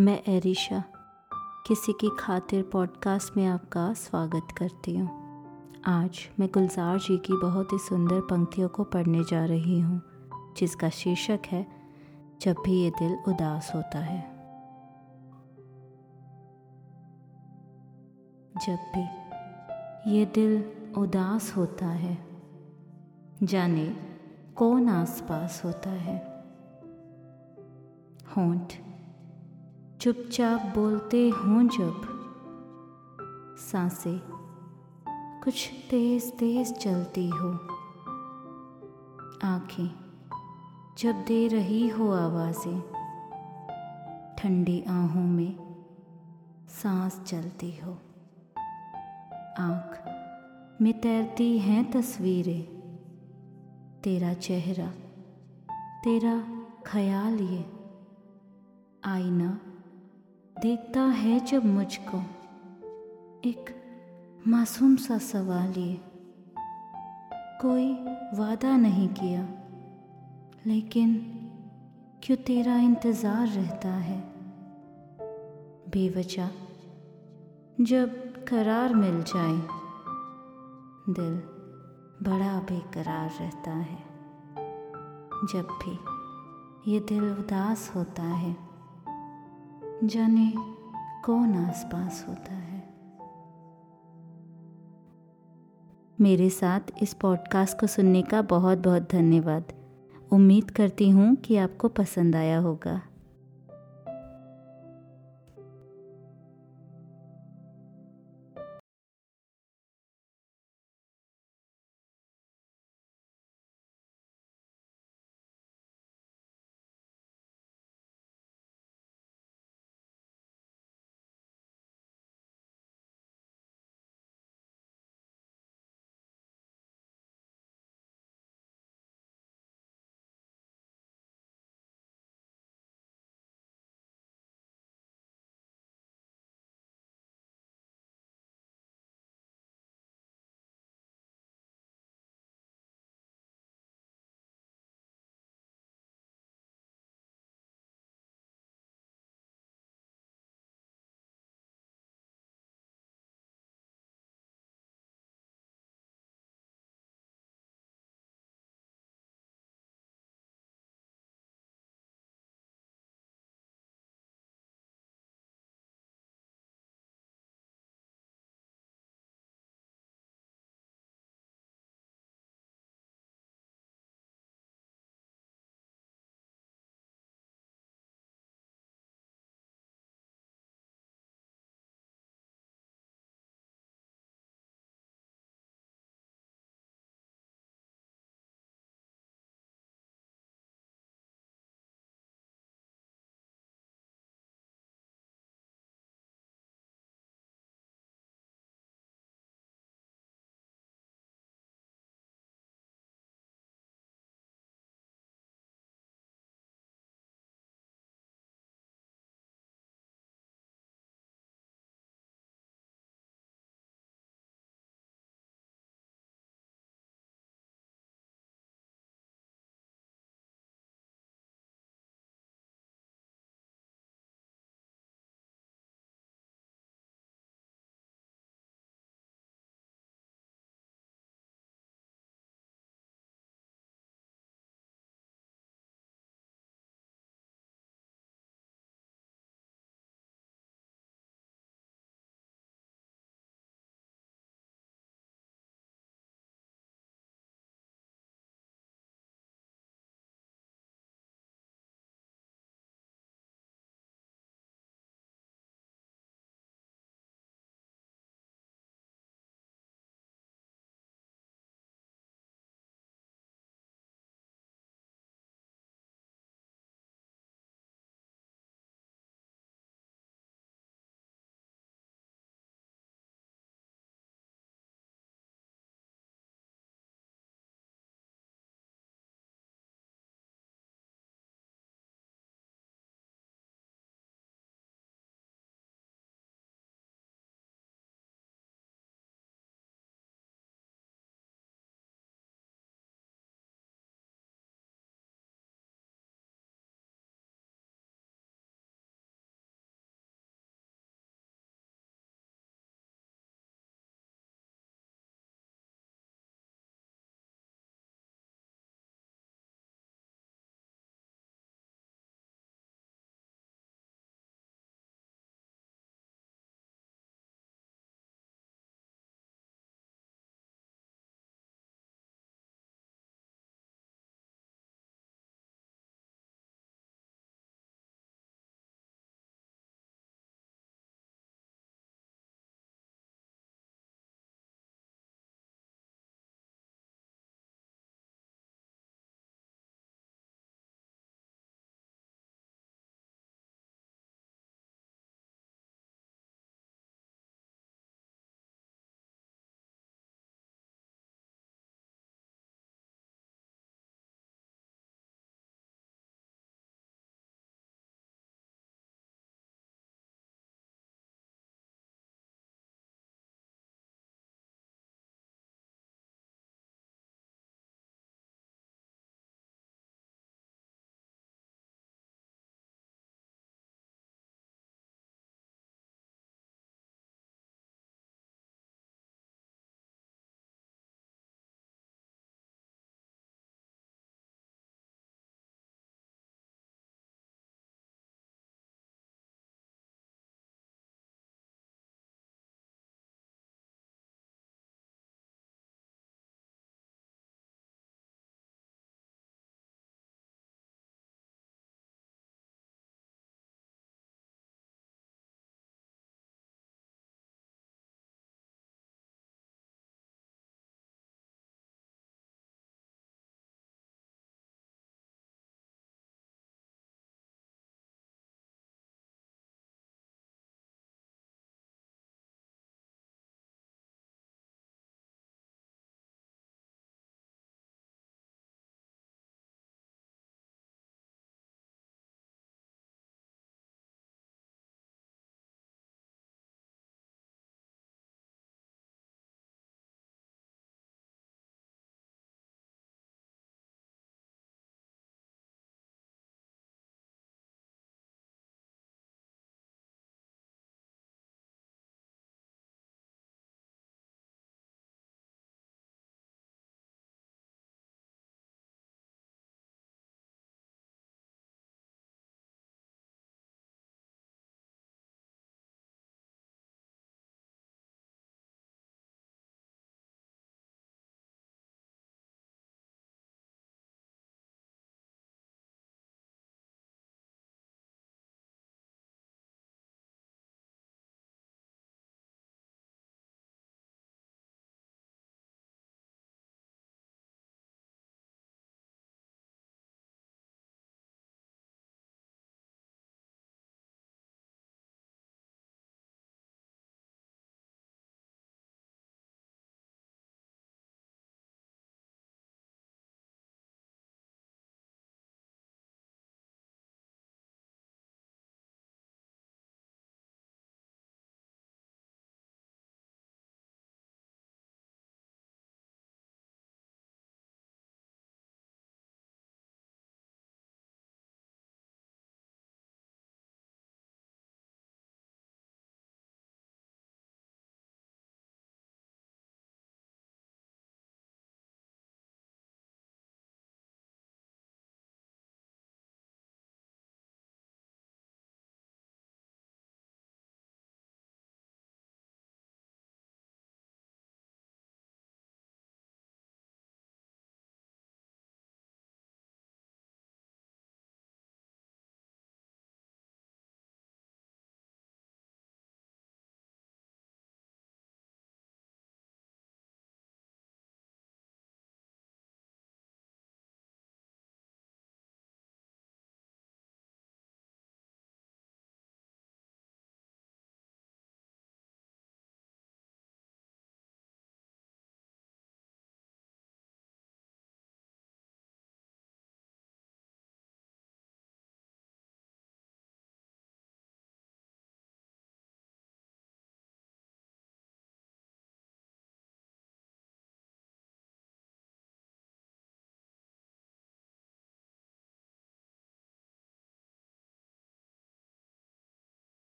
मैं एरिशा, किसी की खातिर पॉडकास्ट में आपका स्वागत करती हूँ। आज मैं गुलजार जी की बहुत ही सुंदर पंक्तियों को पढ़ने जा रही हूँ, जिसका शीर्षक है, जब भी ये दिल उदास होता है। जब भी ये दिल उदास होता है, जाने कौन आसपास होता है। होंठ चुपचाप बोलते हों जब साँसें कुछ तेज तेज चलती हो। आँखें जब दे रही हो आवाज़ें, ठंडी आहों में सांस चलती हो। आँख में तैरती हैं तस्वीरें, तेरा चेहरा, तेरा ख्याल ये आईना देखता है जब मुझको एक मासूम सा सवाल ये। कोई वादा नहीं किया, लेकिन क्यों तेरा इंतज़ार रहता है? बेवजह, जब करार मिल जाए, दिल बड़ा बेकरार रहता है। जब भी ये दिल उदास होता है जाने कौन आसपास होता है। मेरे साथ इस पॉडकास्ट को सुनने का बहुत बहुत धन्यवाद। उम्मीद करती हूँ कि आपको पसंद आया होगा।